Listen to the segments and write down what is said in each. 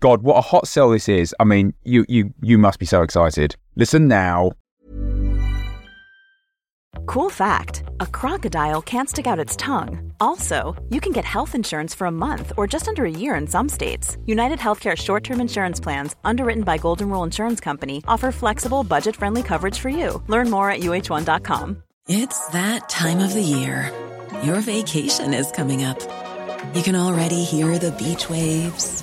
God, what a hot sell this is. I mean, you you you must be so excited. Listen now. Cool fact a crocodile can't stick out its tongue. Also, you can get health insurance for a month or just under a year in some states. United Healthcare short term insurance plans, underwritten by Golden Rule Insurance Company, offer flexible, budget friendly coverage for you. Learn more at uh1.com. It's that time of the year. Your vacation is coming up. You can already hear the beach waves,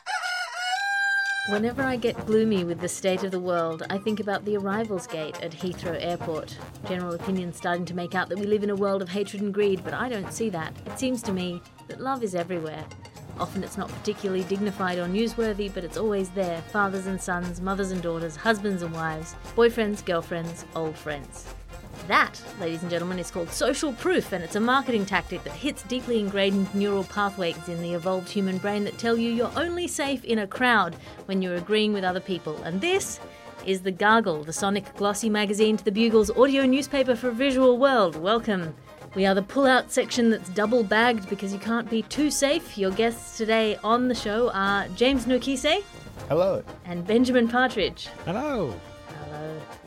Whenever I get gloomy with the state of the world, I think about the arrivals gate at Heathrow Airport. General opinion starting to make out that we live in a world of hatred and greed, but I don't see that. It seems to me that love is everywhere. Often it's not particularly dignified or newsworthy, but it's always there fathers and sons, mothers and daughters, husbands and wives, boyfriends, girlfriends, old friends. That, ladies and gentlemen, is called social proof, and it's a marketing tactic that hits deeply ingrained neural pathways in the evolved human brain that tell you you're only safe in a crowd when you're agreeing with other people. And this is The Gargle, the sonic glossy magazine to the Bugle's audio newspaper for a visual world. Welcome. We are the pull out section that's double bagged because you can't be too safe. Your guests today on the show are James Nokise Hello. and Benjamin Partridge. Hello.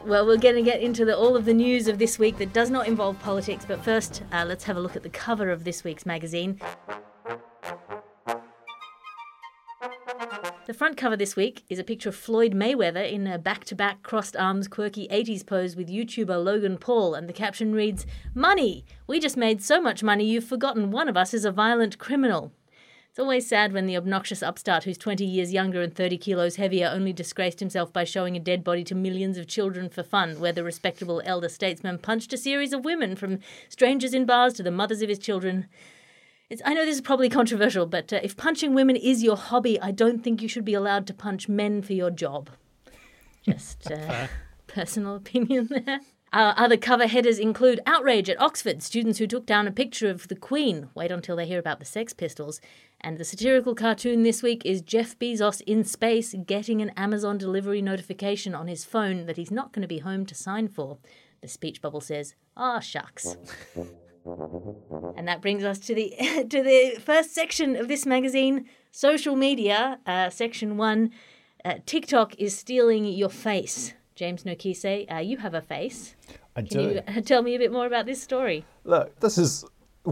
Well, we're going to get into the, all of the news of this week that does not involve politics, but first, uh, let's have a look at the cover of this week's magazine. The front cover this week is a picture of Floyd Mayweather in a back to back crossed arms quirky 80s pose with YouTuber Logan Paul, and the caption reads Money! We just made so much money you've forgotten one of us is a violent criminal. It's always sad when the obnoxious upstart who's 20 years younger and 30 kilos heavier only disgraced himself by showing a dead body to millions of children for fun, where the respectable elder statesman punched a series of women from strangers in bars to the mothers of his children. It's, I know this is probably controversial, but uh, if punching women is your hobby, I don't think you should be allowed to punch men for your job. Just uh, personal opinion there. Uh, other cover headers include outrage at Oxford, students who took down a picture of the Queen. Wait until they hear about the Sex Pistols. And the satirical cartoon this week is Jeff Bezos in space getting an Amazon delivery notification on his phone that he's not going to be home to sign for. The speech bubble says, "Ah, shucks." And that brings us to the to the first section of this magazine, social media, uh, section one. Uh, TikTok is stealing your face. James Nokise, uh, you have a face. I Can do. you tell me a bit more about this story? Look, this is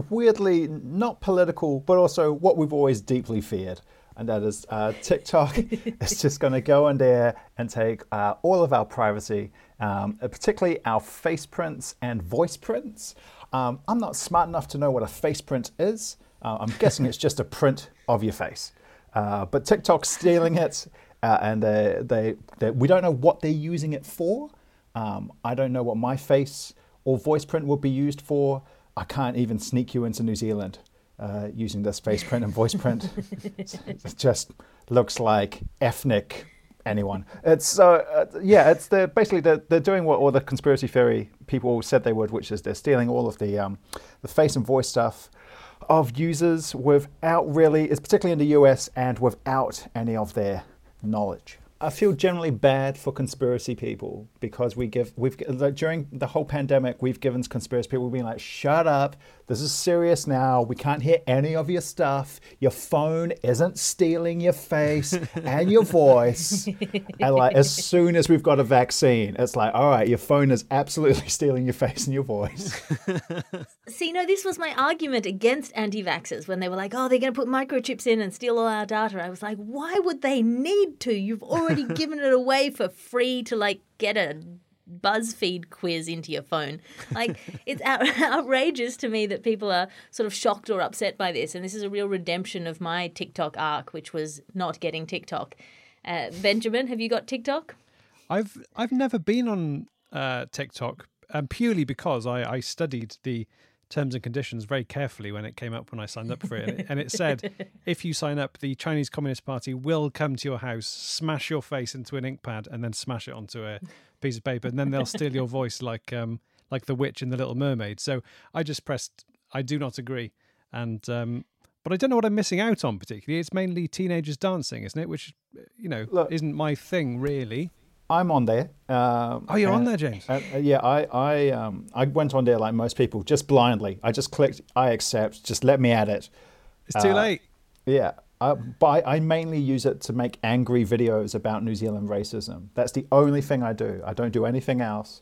weirdly not political, but also what we've always deeply feared. And that is uh, TikTok is just going to go in there and take uh, all of our privacy, um, uh, particularly our face prints and voice prints. Um, I'm not smart enough to know what a face print is. Uh, I'm guessing it's just a print of your face. Uh, but TikTok's stealing it, uh, and they, they, they, we don't know what they're using it for. Um, I don't know what my face or voice print would be used for. I can't even sneak you into New Zealand uh, using this face print and voice print. it just looks like ethnic anyone. It's so uh, yeah. It's the basically they're, they're doing what all the conspiracy theory people said they would, which is they're stealing all of the um, the face and voice stuff of users without really, it's particularly in the US and without any of their knowledge. I feel generally bad for conspiracy people because we give we've during the whole pandemic we've given conspiracy people being like shut up this is serious now we can't hear any of your stuff your phone isn't stealing your face and your voice and like as soon as we've got a vaccine it's like all right your phone is absolutely stealing your face and your voice See, no, this was my argument against anti vaxxers when they were like, oh, they're going to put microchips in and steal all our data. I was like, why would they need to? You've already given it away for free to like get a BuzzFeed quiz into your phone. Like, it's out- outrageous to me that people are sort of shocked or upset by this. And this is a real redemption of my TikTok arc, which was not getting TikTok. Uh, Benjamin, have you got TikTok? I've I've never been on uh, TikTok um, purely because I, I studied the terms and conditions very carefully when it came up when I signed up for it, and it, and it said if you sign up, the Chinese Communist Party will come to your house, smash your face into an ink pad, and then smash it onto a piece of paper, and then they'll steal your voice like um, like the witch in the Little Mermaid. So I just pressed I do not agree, and um, but I don't know what I'm missing out on particularly. It's mainly teenagers dancing, isn't it? Which you know Look- isn't my thing really. I'm on there. Um, Oh, you're on there, James. uh, uh, yeah, I I um I went on there like most people, just blindly. I just clicked I accept. Just let me at it. It's too Uh, late. Yeah. Uh, but I I mainly use it to make angry videos about New Zealand racism. That's the only thing I do. I don't do anything else.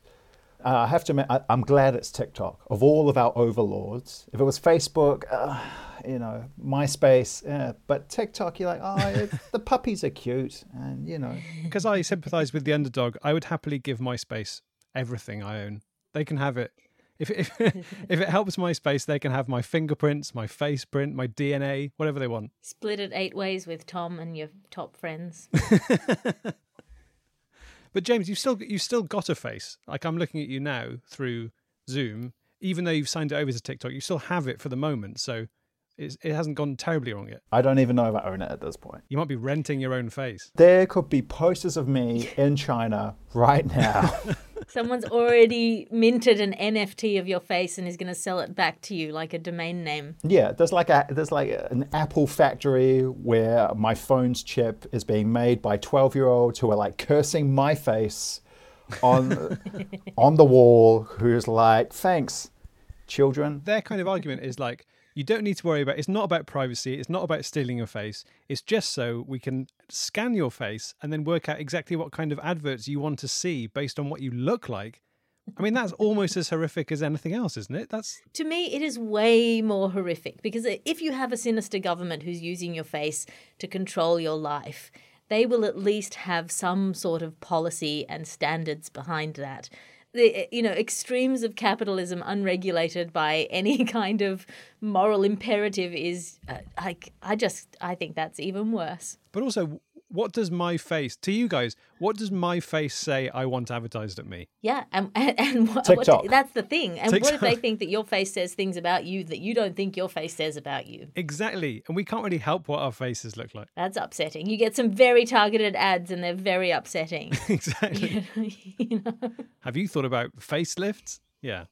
Uh, I have to admit, I, I'm glad it's TikTok. Of all of our overlords, if it was Facebook, uh, you know, MySpace, yeah, but TikTok, you're like, oh, the puppies are cute, and you know, Because I sympathise with the underdog, I would happily give MySpace everything I own. They can have it. If if, if it helps MySpace, they can have my fingerprints, my face print, my DNA, whatever they want. Split it eight ways with Tom and your top friends. But James, you've still you've still got a face. Like I'm looking at you now through Zoom. Even though you've signed it over to TikTok, you still have it for the moment. So it's, it hasn't gone terribly wrong yet. I don't even know if I own it at this point. You might be renting your own face. There could be posters of me in China right now. Someone's already minted an NFT of your face and is going to sell it back to you like a domain name. yeah, there's like a there's like an Apple factory where my phone's chip is being made by 12 year olds who are like cursing my face on on the wall. Who's like, thanks, children. their kind of argument is like you don't need to worry about it's not about privacy it's not about stealing your face. It's just so we can scan your face and then work out exactly what kind of adverts you want to see based on what you look like. I mean that's almost as horrific as anything else isn't it? That's To me, it is way more horrific because if you have a sinister government who's using your face to control your life, they will at least have some sort of policy and standards behind that. The you know extremes of capitalism unregulated by any kind of moral imperative is uh, like I just I think that's even worse. but also what does my face to you guys what does my face say i want advertised at me Yeah, and and, and what, TikTok. what, that's the thing. And what if they think that your face says things about you that you don't think your face says about you? exactly and we can't really help what our faces look like That's upsetting. You get some very targeted ads, and they're very upsetting. exactly you know? have you thought about facelifts yeah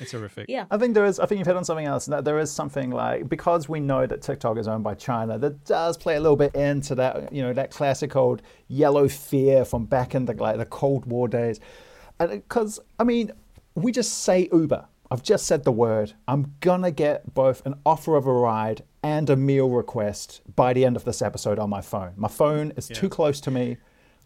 it's horrific Yeah. I think there is. I think you've hit on something else. That there is something like because we know that TikTok is owned by China, that does play a little bit into that. You know that classic old yellow fear from back in the like the Cold War days, and uh, because I mean, we just say Uber. I've just said the word. I'm gonna get both an offer of a ride and a meal request by the end of this episode on my phone. My phone is too close to me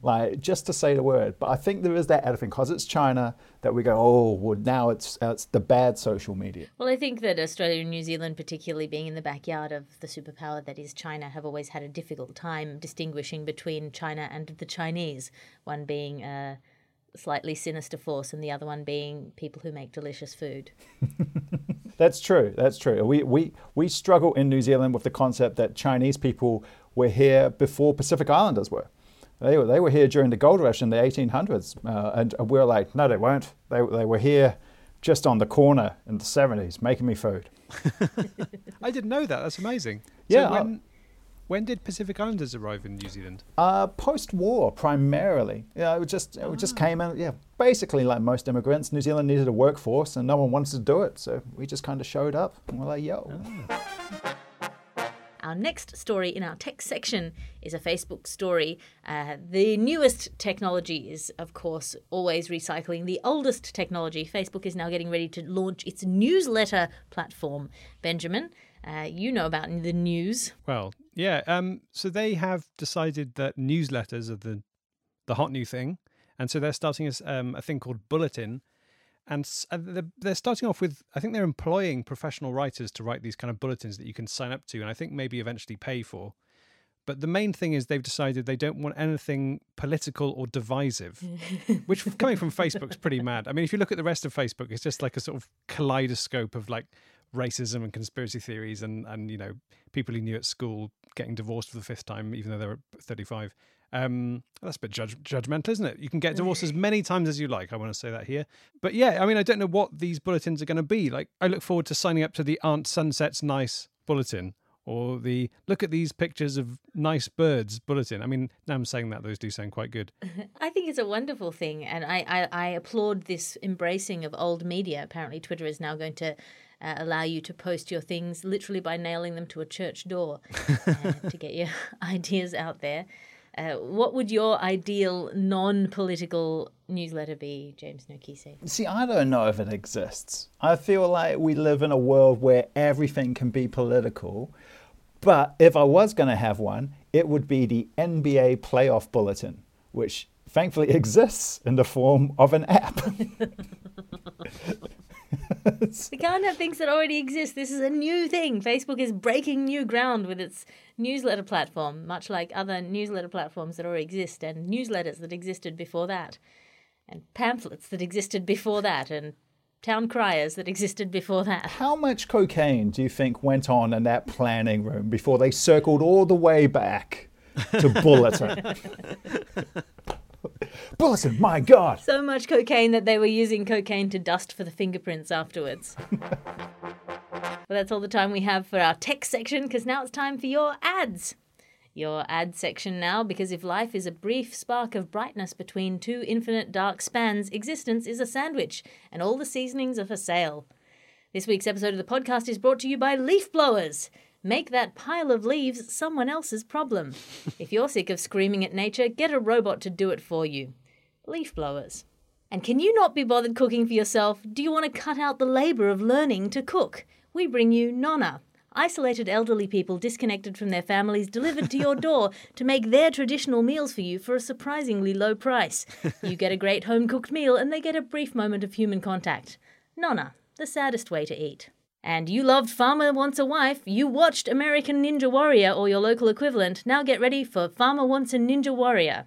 like just to say the word. But I think there is that thing because it's China that we go, oh, well now it's uh, it's the bad social media. Well, I think that Australia and New Zealand, particularly being in the backyard of the superpower that is China, have always had a difficult time distinguishing between China and the Chinese. One being a slightly sinister force, and the other one being people who make delicious food. That's true. That's true. We we we struggle in New Zealand with the concept that Chinese people were here before Pacific Islanders were. They were they were here during the gold rush in the 1800s, uh, and we we're like, no, they weren't. They they were here just on the corner in the 70s, making me food. I didn't know that. That's amazing. Yeah, So when, when did Pacific Islanders arrive in New Zealand? Uh, post-war, primarily. Yeah, it just it just came in. Yeah, basically like most immigrants, New Zealand needed a workforce, and no one wanted to do it, so we just kind of showed up. And we're like, yo, Our next story in our tech section is a Facebook story. Uh, the newest technology is, of course, always recycling the oldest technology. Facebook is now getting ready to launch its newsletter platform. Benjamin, uh, you know about the news. Well, yeah. Um, so they have decided that newsletters are the the hot new thing, and so they're starting as um, a thing called Bulletin, and uh, they're, starting off with I think they're employing professional writers to write these kind of bulletins that you can sign up to, and I think maybe eventually pay for. But the main thing is they've decided they don't want anything political or divisive, which coming from Facebook's pretty mad. I mean, if you look at the rest of Facebook, it's just like a sort of kaleidoscope of like racism and conspiracy theories and and you know people you knew at school getting divorced for the fifth time even though they were 35 um, that's a bit judge, judgmental, isn't it? You can get divorced as many times as you like. I want to say that here. But yeah, I mean, I don't know what these bulletins are going to be. Like, I look forward to signing up to the Aunt Sunset's Nice bulletin or the look at these pictures of nice birds bulletin. I mean, now I'm saying that, those do sound quite good. I think it's a wonderful thing, and I, I, I applaud this embracing of old media. Apparently, Twitter is now going to uh, allow you to post your things literally by nailing them to a church door uh, to get your ideas out there. Uh, what would your ideal non-political newsletter be, James Nokise? See, I don't know if it exists. I feel like we live in a world where everything can be political. But if I was going to have one, it would be the NBA playoff bulletin, which thankfully exists in the form of an app. we can't have things that already exist. This is a new thing. Facebook is breaking new ground with its newsletter platform, much like other newsletter platforms that already exist, and newsletters that existed before that, and pamphlets that existed before that, and town criers that existed before that. How much cocaine do you think went on in that planning room before they circled all the way back to Bulletin? Bulletin, my God. So much cocaine that they were using cocaine to dust for the fingerprints afterwards. well, that's all the time we have for our tech section because now it's time for your ads. Your ad section now, because if life is a brief spark of brightness between two infinite dark spans, existence is a sandwich, and all the seasonings are for sale. This week's episode of the podcast is brought to you by Leaf Blowers. Make that pile of leaves someone else's problem. if you're sick of screaming at nature, get a robot to do it for you. Leaf blowers. And can you not be bothered cooking for yourself? Do you want to cut out the labour of learning to cook? We bring you Nonna. Isolated elderly people disconnected from their families delivered to your door to make their traditional meals for you for a surprisingly low price. You get a great home cooked meal and they get a brief moment of human contact. Nonna, the saddest way to eat. And you loved Farmer Wants a Wife, you watched American Ninja Warrior or your local equivalent. Now get ready for Farmer Wants a Ninja Warrior.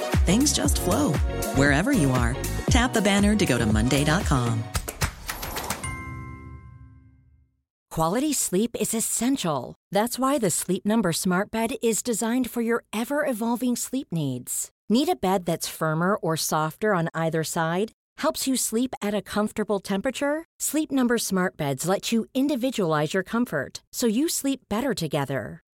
things just flow wherever you are. Tap the banner to go to Monday.com. Quality sleep is essential. That's why the Sleep Number Smart Bed is designed for your ever evolving sleep needs. Need a bed that's firmer or softer on either side? Helps you sleep at a comfortable temperature? Sleep Number Smart Beds let you individualize your comfort so you sleep better together.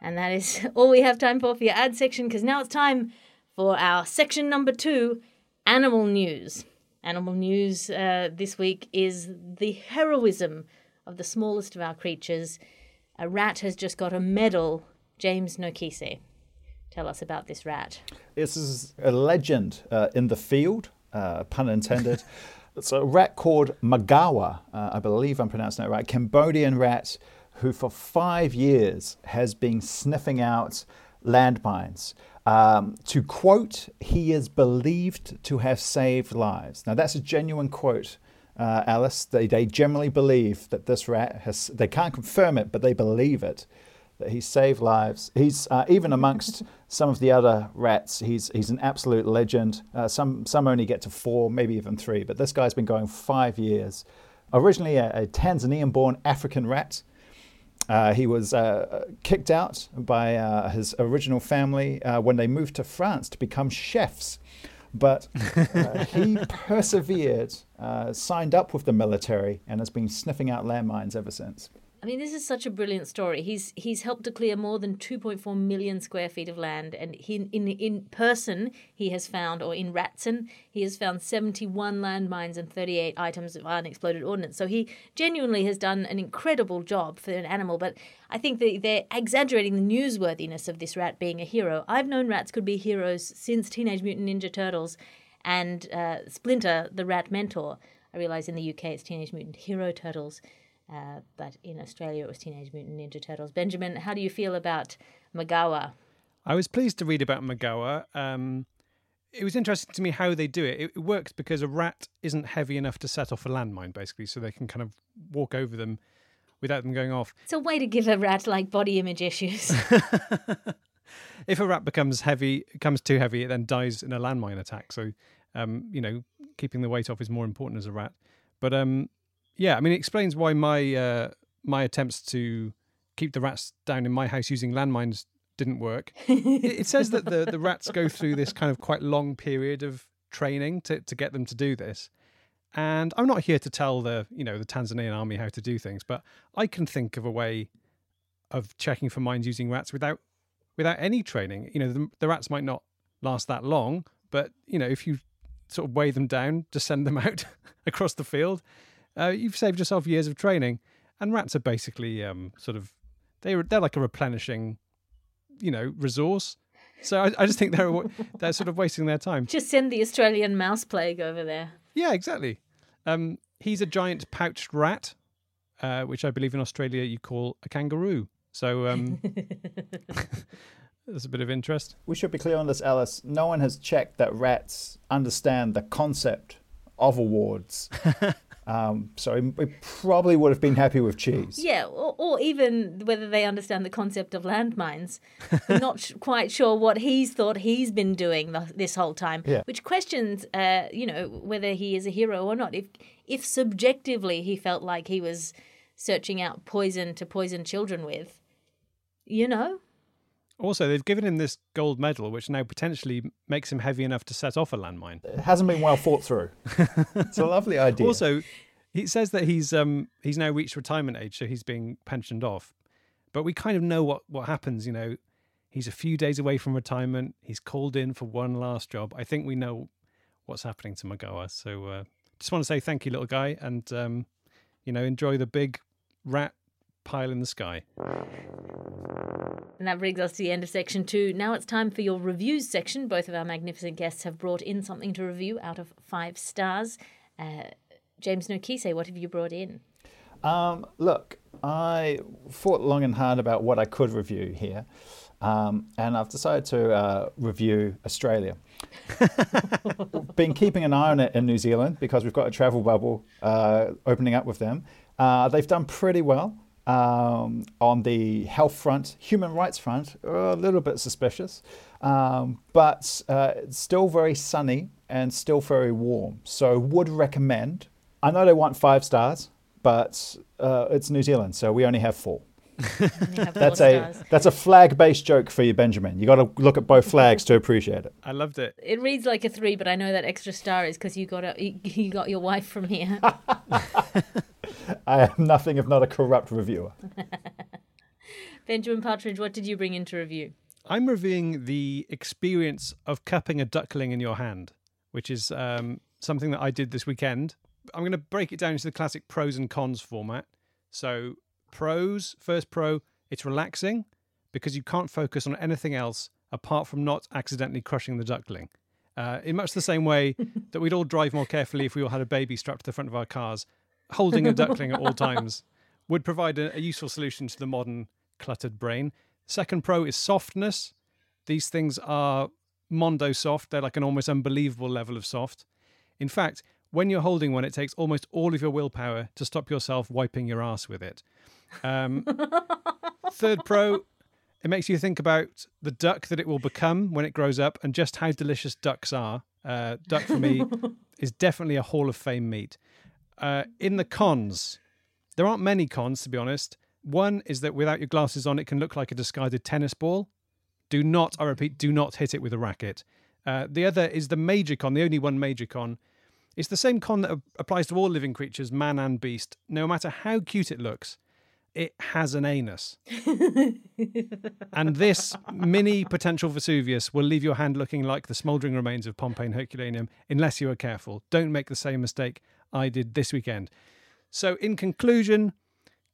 And that is all we have time for for your ad section because now it's time for our section number two animal news. Animal news uh, this week is the heroism of the smallest of our creatures. A rat has just got a medal. James Nokise, tell us about this rat. This is a legend uh, in the field, uh, pun intended. it's a rat called Magawa, uh, I believe I'm pronouncing that right, Cambodian rat who for five years has been sniffing out landmines. Um, to quote, he is believed to have saved lives. Now, that's a genuine quote, uh, Alice. They, they generally believe that this rat has, they can't confirm it, but they believe it, that he saved lives. He's, uh, even amongst some of the other rats, he's, he's an absolute legend. Uh, some, some only get to four, maybe even three, but this guy's been going five years. Originally a, a Tanzanian born African rat, Uh, he was uh, kicked out by uh, his original family uh, when they moved to France to become chefs. But uh, he persevered, uh, signed up with the military, and has been sniffing out landmines ever since. I mean, this is such a brilliant story. He's he's helped to clear more than 2.4 million square feet of land, and he, in in person he has found, or in Ratson, he has found 71 landmines and 38 items of unexploded ordnance. So he genuinely has done an incredible job for an animal. But I think that they're exaggerating the newsworthiness of this rat being a hero. I've known rats could be heroes since Teenage Mutant Ninja Turtles and uh, Splinter, the rat mentor. I realize in the UK it's Teenage Mutant Hero Turtles. Uh, but in Australia, it was Teenage Mutant Ninja Turtles. Benjamin, how do you feel about Magawa? I was pleased to read about Magawa. Um, it was interesting to me how they do it. It works because a rat isn't heavy enough to set off a landmine, basically, so they can kind of walk over them without them going off. It's a way to give a rat like body image issues. if a rat becomes heavy, becomes too heavy, it then dies in a landmine attack. So, um, you know, keeping the weight off is more important as a rat. But um, yeah, I mean, it explains why my uh, my attempts to keep the rats down in my house using landmines didn't work. it, it, says that the, the rats go through this kind of quite long period of training to, to get them to do this. And I'm not here to tell the you know the Tanzanian army how to do things, but I can think of a way of checking for mines using rats without without any training. You know, the, the rats might not last that long, but you know, if you sort of weigh them down, just send them out across the field, uh, you've saved yourself years of training. And rats are basically um, sort of they're they're like a replenishing, you know, resource. So I, I just think they're they're sort of wasting their time. Just send the Australian mouse plague over there. Yeah, exactly. Um, he's a giant pouched rat, uh, which I believe in Australia you call a kangaroo. So um, there's a bit of interest. We should be clear on this, Alice. No one has checked that rats understand the concept of awards. Um, so we probably would have been happy with cheese. Yeah, or, or even whether they understand the concept of landmines. I'm not sh- quite sure what he's thought he's been doing the, this whole time, yeah. which questions, uh, you know, whether he is a hero or not. If if subjectively he felt like he was searching out poison to poison children with, you know. Also, they've given him this gold medal, which now potentially makes him heavy enough to set off a landmine. It hasn't been well thought through. it's a lovely idea. Also, he says that he's um he's now reached retirement age, so he's being pensioned off. But we kind of know what what happens. You know, he's a few days away from retirement. He's called in for one last job. I think we know what's happening to Magawa. So uh, just want to say thank you, little guy, and um, you know, enjoy the big rat pile in the sky. And that brings us to the end of section two. Now it's time for your reviews section. Both of our magnificent guests have brought in something to review out of five stars. Uh, James Nokise, what have you brought in? Um, look, I thought long and hard about what I could review here, um, and I've decided to uh, review Australia. Been keeping an eye on it in New Zealand because we've got a travel bubble uh, opening up with them. Uh, they've done pretty well um, on the health front, human rights front, a little bit suspicious, um, but uh, it's still very sunny and still very warm. So would recommend. I know they want five stars, but uh, it's New Zealand, so we only have four. Have That's four a stars. that's a flag-based joke for you, Benjamin. You got to look at both flags to appreciate it. I loved it. It reads like a three, but I know that extra star is because you got a, you, you got your wife from here. I am nothing if not a corrupt reviewer. Benjamin Partridge, what did you bring into review? I'm reviewing the experience of cupping a duckling in your hand, which is um, something that I did this weekend. I'm going to break it down into the classic pros and cons format. So, pros, first pro, it's relaxing because you can't focus on anything else apart from not accidentally crushing the duckling. Uh, in much the same way that we'd all drive more carefully if we all had a baby strapped to the front of our cars, holding a duckling at all times would provide a, a useful solution to the modern cluttered brain. Second pro is softness. These things are mondo soft. They're like an almost unbelievable level of soft. In fact, when you're holding one, it takes almost all of your willpower to stop yourself wiping your ass with it. Um, third pro, it makes you think about the duck that it will become when it grows up and just how delicious ducks are. Uh, duck for me is definitely a Hall of Fame meat. Uh, in the cons, there aren't many cons, to be honest. One is that without your glasses on, it can look like a discarded tennis ball. Do not, I repeat, do not hit it with a racket. Uh, the other is the major con, the only one major con. It's the same con that applies to all living creatures, man and beast. No matter how cute it looks, it has an anus. and this mini potential Vesuvius will leave your hand looking like the smouldering remains of Pompeii and Herculaneum unless you are careful. Don't make the same mistake I did this weekend. So, in conclusion,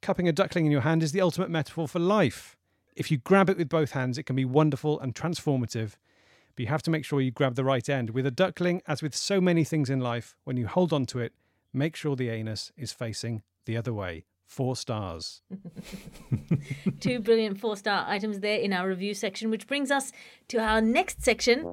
cupping a duckling in your hand is the ultimate metaphor for life. If you grab it with both hands, it can be wonderful and transformative. But you have to make sure you grab the right end. With a duckling, as with so many things in life, when you hold on to it, make sure the anus is facing the other way. Four stars. Two brilliant four star items there in our review section, which brings us to our next section.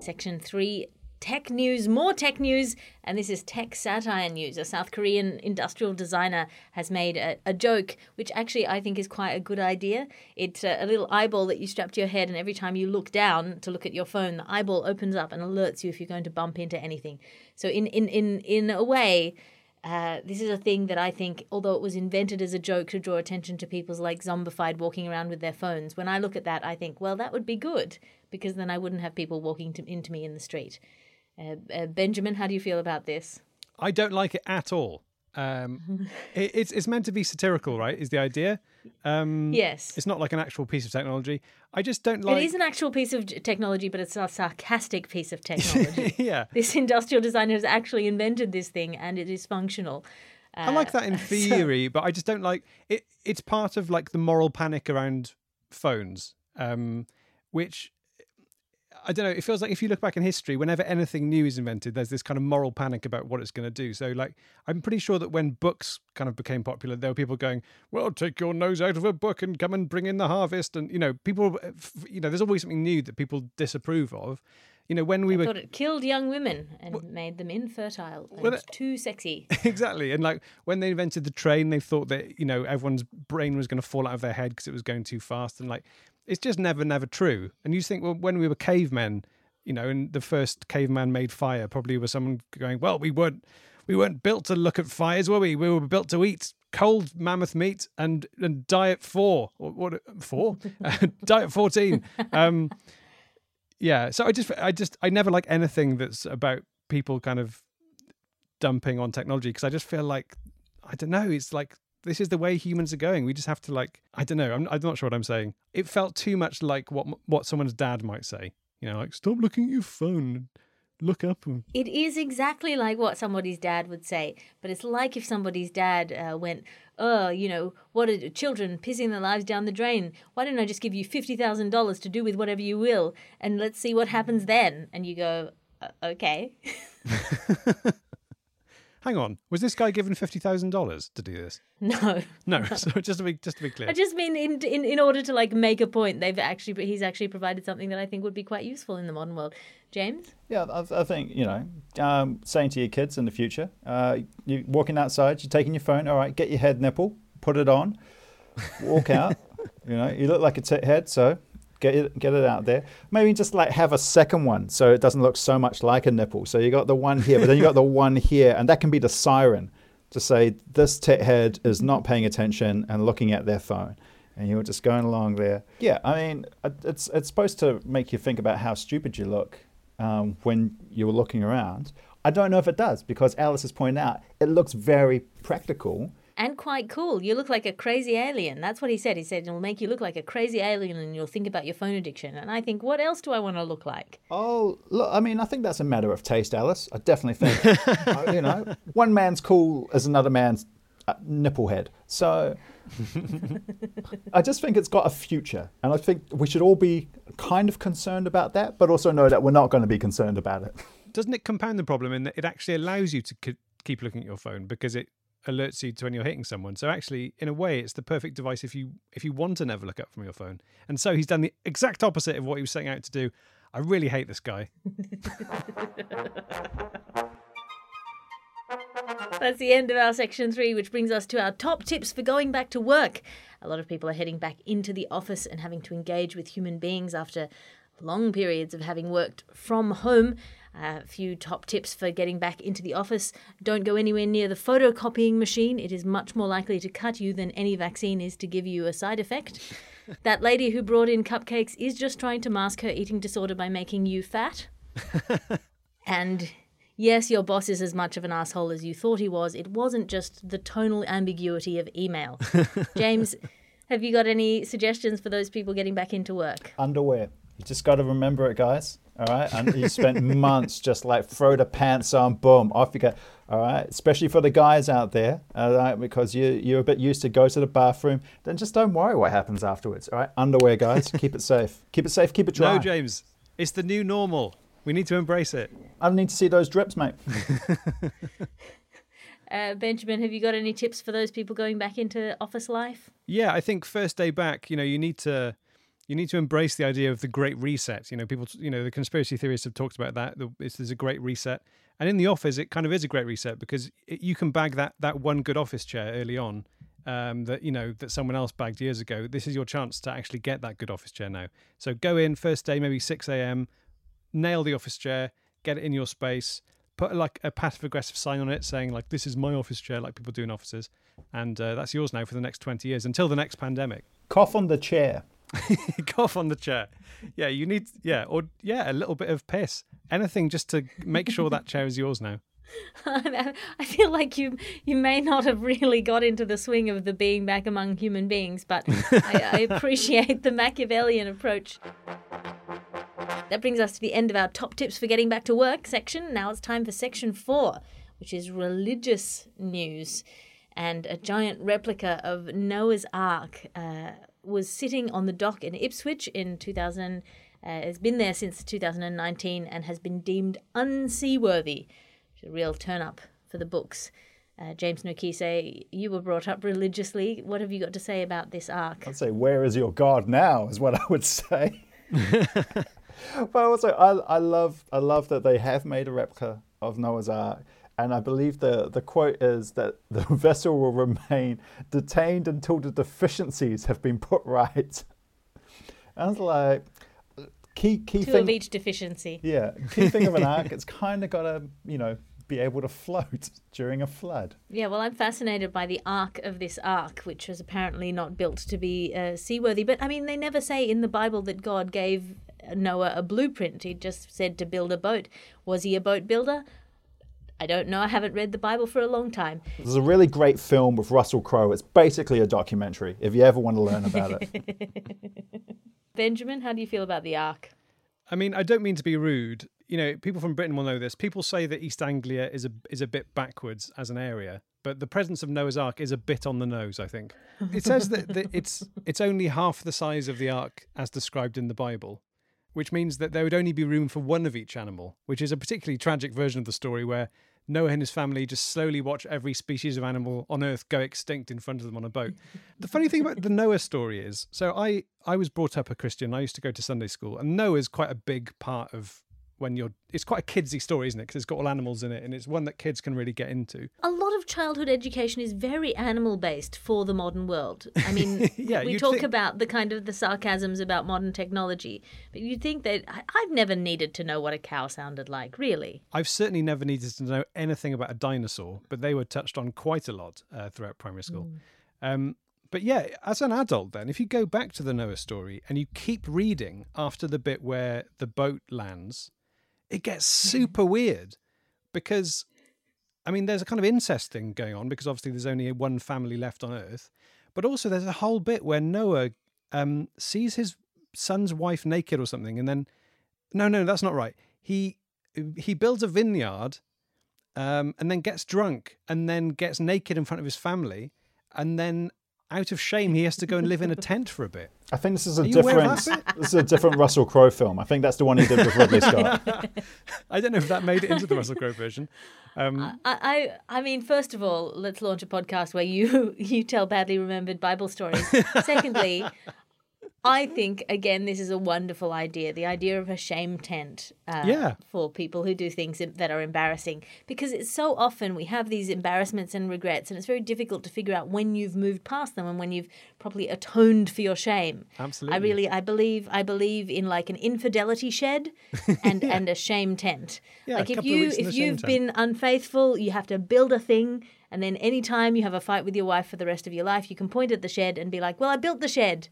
Section three tech news, more tech news, and this is tech satire news. A South Korean industrial designer has made a, a joke, which actually I think is quite a good idea. It's a, a, little eyeball that you strap to your head, and every time you look down to look at your phone, the eyeball opens up and alerts you if you're going to bump into anything. So, in in in in a way. Uh, this is a thing that I think, although it was invented as a joke to draw attention to people's like zombified walking around with their phones, when I look at that, I think, well, that would be good because then I wouldn't have people walking to, into me in the street. Uh, uh, Benjamin, how do you feel about this? I don't like it at all. Um, it, it's it's meant to be satirical, right? Is the idea? Um, yes. It's not like an actual piece of technology. I just don't like. It is an actual piece of technology, but it's a sarcastic piece of technology. yeah. This industrial designer has actually invented this thing, and it is functional. Uh, I like that in theory, so... but I just don't like it. It's part of like the moral panic around phones, um, which I don't know. It feels like if you look back in history, whenever anything new is invented, there's this kind of moral panic about what it's going to do. So, like, I'm pretty sure that when books kind of became popular, there were people going, "Well, take your nose out of a book and come and bring in the harvest." And you know, people, uh, you know, there's always something new that people disapprove of. You know, when we I were thought it killed young women and well, made them infertile and well, uh, too sexy. exactly, and like when they invented the train, they thought that you know everyone's brain was going to fall out of their head because it was going too fast, and like it's just never, never true. And you think, well, when we were cavemen, you know, and the first caveman made fire, probably was someone going, well, we weren't, we weren't built to look at fires, were we? We were built to eat cold mammoth meat and and diet four, or what four, diet fourteen. Um, yeah. So I just, I just, I never like anything that's about people kind of dumping on technology because I just feel like I don't know. It's like this is the way humans are going. We just have to like I don't know. I'm I'm not sure what I'm saying. It felt too much like what what someone's dad might say. You know, like stop looking at your phone. Look up. It is exactly like what somebody's dad would say, but it's like if somebody's dad uh, went, "Oh, you know, what are children pissing their lives down the drain? Why don't I just give you fifty thousand dollars to do with whatever you will, and let's see what happens then?" And you go, "Okay." Hang on, was this guy given fifty thousand dollars to do this? No, no. So just to be just to be clear, I just mean in in in order to like make a point, they've actually he's actually provided something that I think would be quite useful in the modern world. James? Yeah, I, I think you know, um, saying to your kids in the future, uh, you're walking outside, you're taking your phone. All right, get your head nipple, put it on, walk out. you know, you look like a t- head, so get it get it out there. Maybe just like have a second one so it doesn't look so much like a nipple. So you got the one here, but then you got the one here, and that can be the siren to say this tech head is not paying attention and looking at their phone. And you're just going along there. Yeah, I mean, it's it's supposed to make you think about how stupid you look um, when you're looking around. I don't know if it does because Alice has pointed out it looks very practical and quite cool. You look like a crazy alien. That's what he said. He said it'll make you look like a crazy alien and you'll think about your phone addiction. And I think, what else do I want to look like? Oh, look, I mean, I think that's a matter of taste, Alice. I definitely think, uh, you know, one man's cool as another man's uh, nipple head. So I just think it's got a future. And I think we should all be kind of concerned about that, but also know that we're not going to be concerned about it. Doesn't it compound the problem in that it actually allows you to keep looking at your phone because it alerts you to when you're hitting someone. So actually, in a way, it's the perfect device if you if you want to never look up from your phone. And so he's done the exact opposite of what he was setting out to do. I really hate this guy. That's the end of our section three, which brings us to our top tips for going back to work. A lot of people are heading back into the office and having to engage with human beings after long periods of having worked from home. A few top tips for getting back into the office. Don't go anywhere near the photocopying machine. It is much more likely to cut you than any vaccine is to give you a side effect. that lady who brought in cupcakes is just trying to mask her eating disorder by making you fat. and yes, your boss is as much of an asshole as you thought he was. It wasn't just the tonal ambiguity of email. James, have you got any suggestions for those people getting back into work? Underwear. You just got to remember it, guys. All right. And you spent months just like throw the pants on, boom, off you go. All right. Especially for the guys out there, all right, because you, you're a bit used to go to the bathroom. Then just don't worry what happens afterwards. All right. Underwear, guys. keep it safe. Keep it safe. Keep it dry. No, James, it's the new normal. We need to embrace it. I don't need to see those drips, mate. Uh, Benjamin, have you got any tips for those people going back into office life? Yeah, I think first day back, you know, you need to you need to embrace the idea of the great reset. You know, people, you know, the conspiracy theorists have talked about that. This is a great reset, and in the office, it kind of is a great reset because it, you can bag that that one good office chair early on. Um, that you know that someone else bagged years ago. This is your chance to actually get that good office chair now. So go in first day, maybe six a.m. Nail the office chair, get it in your space put like a passive aggressive sign on it saying like this is my office chair like people do in offices and uh, that's yours now for the next 20 years until the next pandemic cough on the chair cough on the chair yeah you need yeah or yeah a little bit of piss anything just to make sure that chair is yours now I feel like you you may not have really got into the swing of the being back among human beings, but I, I appreciate the Machiavellian approach. That brings us to the end of our top tips for getting back to work section. Now it's time for section four, which is religious news. And a giant replica of Noah's Ark uh, was sitting on the dock in Ipswich in 2000. Uh, has been there since 2019 and has been deemed unseaworthy. Which is a real turn up for the books. Uh, James Nokise, you were brought up religiously. What have you got to say about this ark? I'd say, where is your God now? Is what I would say. but also, I, I love I love that they have made a replica of Noah's Ark, and I believe the the quote is that the vessel will remain detained until the deficiencies have been put right. I was like, key key to thing of each deficiency. Yeah, key thing of an ark, it's kind of got to you know be able to float during a flood. Yeah, well, I'm fascinated by the arc of this ark, which was apparently not built to be uh, seaworthy. But I mean, they never say in the Bible that God gave Noah a blueprint. He just said to build a boat. Was he a boat builder? I don't know. I haven't read the Bible for a long time. There's a really great film with Russell Crowe. It's basically a documentary if you ever want to learn about it. Benjamin, how do you feel about the ark? I mean, I don't mean to be rude. You know, people from Britain will know this. People say that East Anglia is a is a bit backwards as an area, but the presence of Noah's Ark is a bit on the nose. I think it says that, that it's it's only half the size of the ark as described in the Bible, which means that there would only be room for one of each animal, which is a particularly tragic version of the story where Noah and his family just slowly watch every species of animal on Earth go extinct in front of them on a boat. the funny thing about the Noah story is, so I I was brought up a Christian. I used to go to Sunday school, and Noah is quite a big part of when you're it's quite a kidsy story isn't it? Because it's got all animals in it and it's one that kids can really get into. A lot of childhood education is very animal based for the modern world. I mean yeah, we talk think- about the kind of the sarcasms about modern technology but you'd think that i've never needed to know what a cow sounded like really. I've certainly never needed to know anything about a dinosaur, but they were touched on quite a lot uh, throughout primary school. Um, but yeah, as an adult, then, if you go back to the Noah story and you keep reading after the bit where the boat lands, it gets super weird because, I mean, there's a kind of incest thing going on because obviously there's only one family left on Earth. But also, there's a whole bit where Noah um, sees his son's wife naked or something, and then no, no, that's not right. He he builds a vineyard, um, and then gets drunk, and then gets naked in front of his family, and then out of shame he has to go and live in a tent for a bit. I think this is a Are you aware of different this is a different Russell Crowe film. I think that's the one he did with Ridley Scott. I don't know if that made it into the Russell Crowe version. Um, I, I I mean, first of all, let's launch a podcast where you you tell badly remembered Bible stories. Secondly, I think again, this is a wonderful idea. The idea of a shame tent, uh, Yeah. for people who do things that are embarrassing, because it's so often we have these embarrassments and regrets, and it's very difficult to figure out when you've moved past them and when you've properly atoned for your shame. Absolutely. I really, I believe, I believe in like an infidelity shed and and a shame tent. Yeah, like if you weeks in the if you've tent. been unfaithful, you have to build a thing. And then anytime you have a fight with your wife for the rest of your life, you can point at the shed and be like, "Well, I built the shed.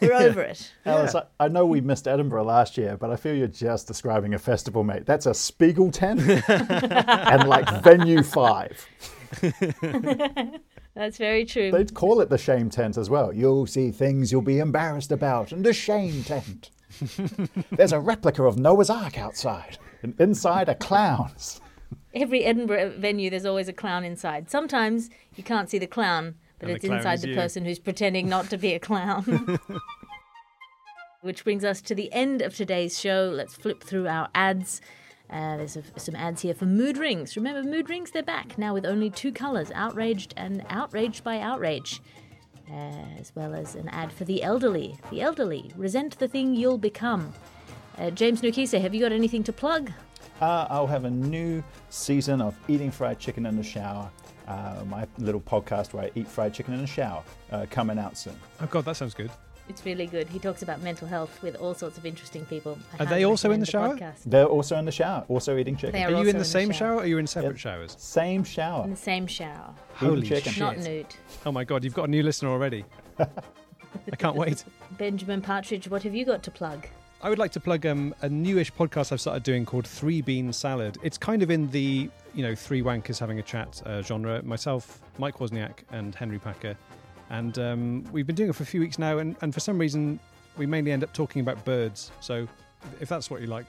We're over it." Alice, I, I know we missed Edinburgh last year, but I feel you're just describing a festival, mate. That's a Spiegel tent and like venue five. That's very true. They'd call it the shame tent as well. You'll see things you'll be embarrassed about, and the shame tent. There's a replica of Noah's Ark outside, and inside are clowns. Every Edinburgh venue, there's always a clown inside. Sometimes you can't see the clown, but And the it's clown inside the you. person who's pretending not to be a clown. Which brings us to the end of today's show. Let's flip through our ads. Uh, there's a, some ads here for mood rings. Remember, mood rings? They're back now with only two colours outraged and outraged by outrage. Uh, as well as an ad for the elderly. The elderly, resent the thing you'll become. Uh, James Nokise, have you got anything to plug? Uh, I'll have a new season of Eating Fried Chicken in the Shower, uh, my little podcast where I eat fried chicken in the shower, uh, coming out soon. Oh God, that sounds good. It's really good. He talks about mental health with all sorts of interesting people. I Are they also in the recommend shower? podcast. They're also in the shower, also eating chicken. They Are are you also in the same shower. or are you in separate Yep. showers? Same shower. In the same shower, Holy chicken. shit! not nude. Oh my God, you've got a new listener already. I can't wait. Benjamin Partridge, what have you got to plug? I would like to plug um, a newish podcast I've started doing called Three Bean Salad. It's kind of in the you know three wankers having a chat uh, genre. Myself, Mike Wozniak, and Henry Packer, and um, we've been doing it for a few weeks now. And, and for some reason, we mainly end up talking about birds. So if that's what you like,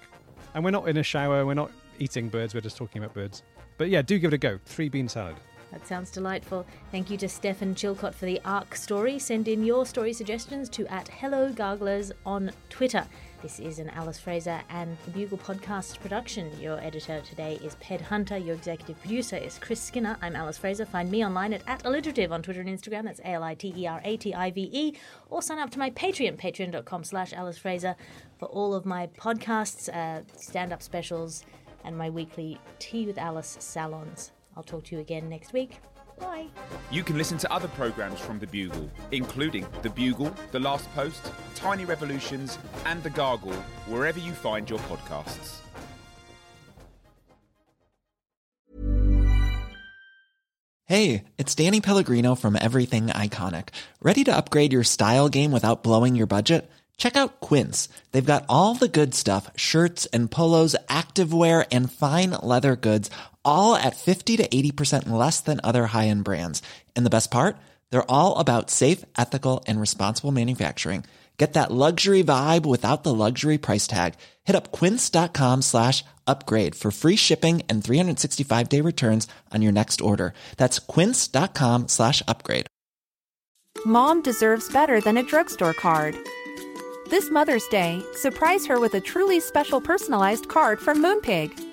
and we're not in a shower, we're not eating birds, we're just talking about birds. But yeah, do give it a go. Three Bean Salad. That sounds delightful. Thank you to Stefan Chilcott for the ARC story. Send in your story suggestions to at Hello Garglers on Twitter. This is an Alice Fraser and the Bugle podcast production. Your editor today is Ped Hunter. Your executive producer is Chris Skinner. I'm Alice Fraser. Find me online at, at aliterative on Twitter and Instagram. That's A L I T E R A T I V E. Or sign up to my Patreon, patreon.com slash Alice Fraser, for all of my podcasts, uh, stand up specials, and my weekly Tea with Alice salons. I'll talk to you again next week. Bye. You can listen to other programs from The Bugle, including The Bugle, The Last Post, Tiny Revolutions, and The Gargle, wherever you find your podcasts. Hey, it's Danny Pellegrino from Everything Iconic. Ready to upgrade your style game without blowing your budget? Check out Quince. They've got all the good stuff shirts and polos, activewear, and fine leather goods, all at 50 to 80% less than other high end brands. And the best part? They're all about safe, ethical, and responsible manufacturing. Get that luxury vibe without the luxury price tag. Hit up quince.com slash upgrade for free shipping and 365 day returns on your next order. That's quince.com slash upgrade. Mom deserves better than a drugstore card. This Mother's Day, surprise her with a truly special personalized card from Moonpig.